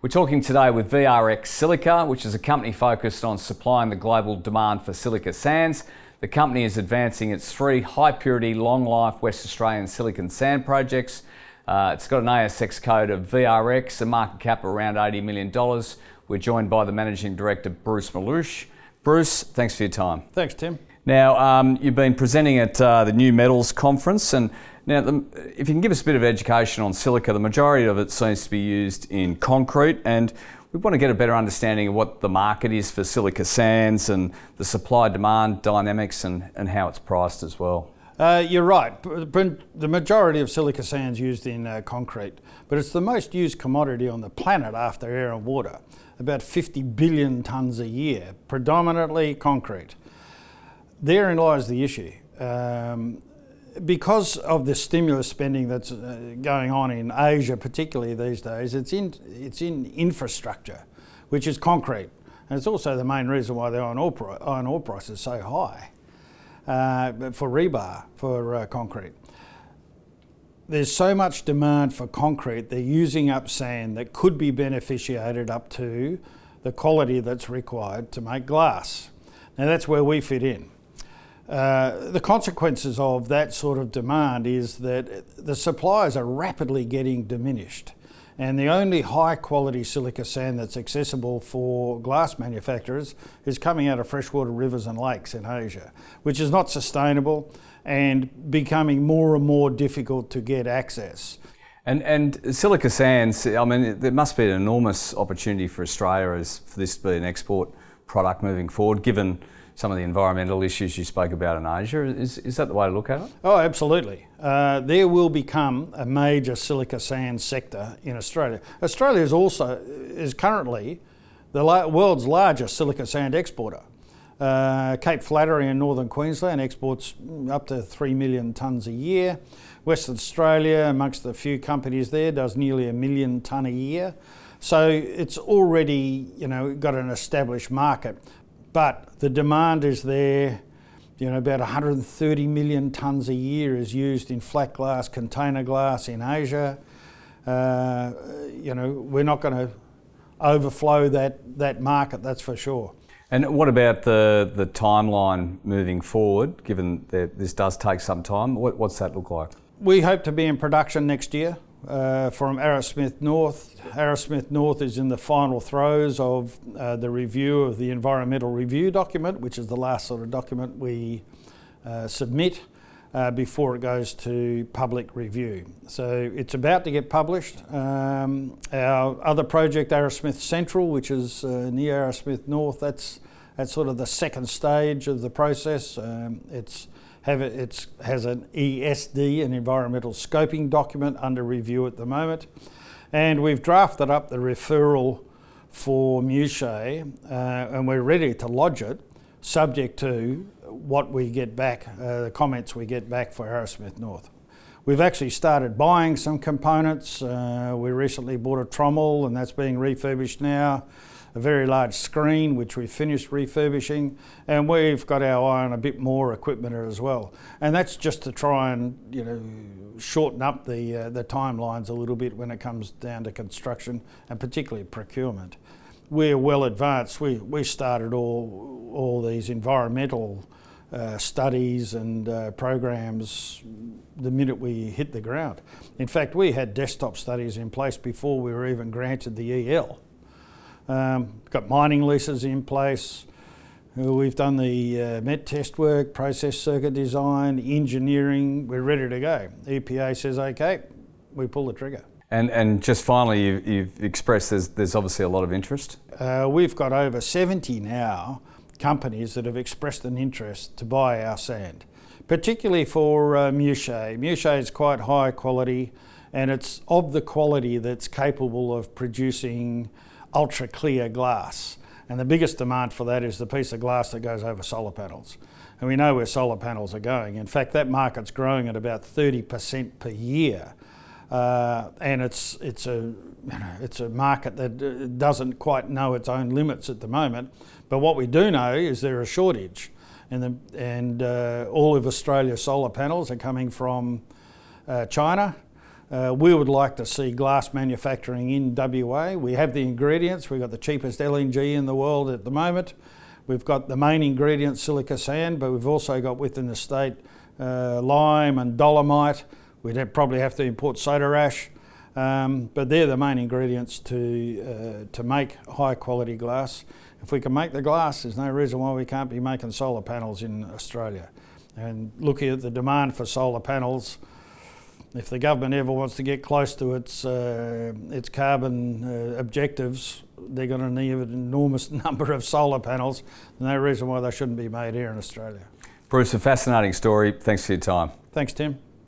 We're talking today with VRX Silica, which is a company focused on supplying the global demand for silica sands. The company is advancing its three high purity, long life West Australian silicon sand projects. Uh, it's got an ASX code of VRX, a market cap around $80 million. We're joined by the Managing Director, Bruce Maluish. Bruce, thanks for your time. Thanks, Tim. Now, um, you've been presenting at uh, the New Metals Conference, and now, the, if you can give us a bit of education on silica, the majority of it seems to be used in concrete, and we want to get a better understanding of what the market is for silica sands and the supply demand dynamics and, and how it's priced as well. Uh, you're right. The majority of silica sands used in uh, concrete, but it's the most used commodity on the planet after air and water. About 50 billion tonnes a year, predominantly concrete. Therein lies the issue. Um, because of the stimulus spending that's uh, going on in Asia, particularly these days, it's in, it's in infrastructure, which is concrete. And it's also the main reason why the iron ore, iron ore price is so high uh, for rebar, for uh, concrete. There's so much demand for concrete, they're using up sand that could be beneficiated up to the quality that's required to make glass. Now, that's where we fit in. Uh, the consequences of that sort of demand is that the supplies are rapidly getting diminished. And the only high quality silica sand that's accessible for glass manufacturers is coming out of freshwater rivers and lakes in Asia, which is not sustainable and becoming more and more difficult to get access. And, and silica sands, I mean, there must be an enormous opportunity for Australia as for this to be an export product moving forward, given some of the environmental issues you spoke about in Asia. Is, is that the way to look at it? Oh, absolutely. Uh, there will become a major silica sand sector in Australia. Australia is also is currently the la- world's largest silica sand exporter. Uh, Cape Flattery in northern Queensland exports up to 3 million tonnes a year. Western Australia, amongst the few companies there, does nearly a million tonne a year. So it's already, you know, got an established market but the demand is there. You know, about 130 million tonnes a year is used in flat glass, container glass in Asia. Uh, you know, we're not going to overflow that, that market, that's for sure. And what about the, the timeline moving forward, given that this does take some time? What, what's that look like? We hope to be in production next year uh, from Arrowsmith North. Arrowsmith North is in the final throes of uh, the review of the environmental review document, which is the last sort of document we uh, submit uh, before it goes to public review. So it's about to get published. Um, our other project, Arrowsmith Central, which is uh, near Arrowsmith North, that's that's sort of the second stage of the process. Um, it's have it, it's, has an ESD, an environmental scoping document, under review at the moment. And we've drafted up the referral for Muchea, uh, and we're ready to lodge it, subject to what we get back, uh, the comments we get back for Arrowsmith North. We've actually started buying some components. Uh, we recently bought a trommel, and that's being refurbished now a very large screen which we finished refurbishing, and we've got our eye on a bit more equipment as well. And that's just to try and you know shorten up the uh, the timelines a little bit when it comes down to construction and particularly procurement. We're well advanced. We we started all all these environmental. Uh, studies and uh, programs the minute we hit the ground. In fact, we had desktop studies in place before we were even granted the EL. Um, got mining leases in place. Uh, we've done the uh, met test work, process circuit design, engineering. We're ready to go. EPA says okay, we pull the trigger. And, and just finally, you've, you've expressed there's, there's obviously a lot of interest. Uh, we've got over 70 now companies that have expressed an interest to buy our sand, particularly for uh. Muchea is quite high quality and it's of the quality that's capable of producing ultra clear glass. And the biggest demand for that is the piece of glass that goes over solar panels. And we know where solar panels are going. In fact, that market's growing at about 30% per year. Uh, and it's, it's, a, it's a market that uh, doesn't quite know its own limits at the moment. But what we do know is there a shortage. And, the, and uh, all of Australia's solar panels are coming from uh, China, Uh, we would like to see glass manufacturing in WA. We have the ingredients. We've got the cheapest LNG in the world at the moment. We've got the main ingredient, silica sand, but we've also got within the state uh, lime and dolomite. We'd have, probably have to import soda ash. Um, but they're the main ingredients to, uh, to make high quality glass. If we can make the glass, there's no reason why we can't be making solar panels in Australia. And looking at the demand for solar panels, if the government ever wants to get close to its, uh, its carbon uh, objectives, they're going to need an enormous number of solar panels. No reason why they shouldn't be made here in Australia. Bruce, a fascinating story. Thanks for your time. Thanks, Tim.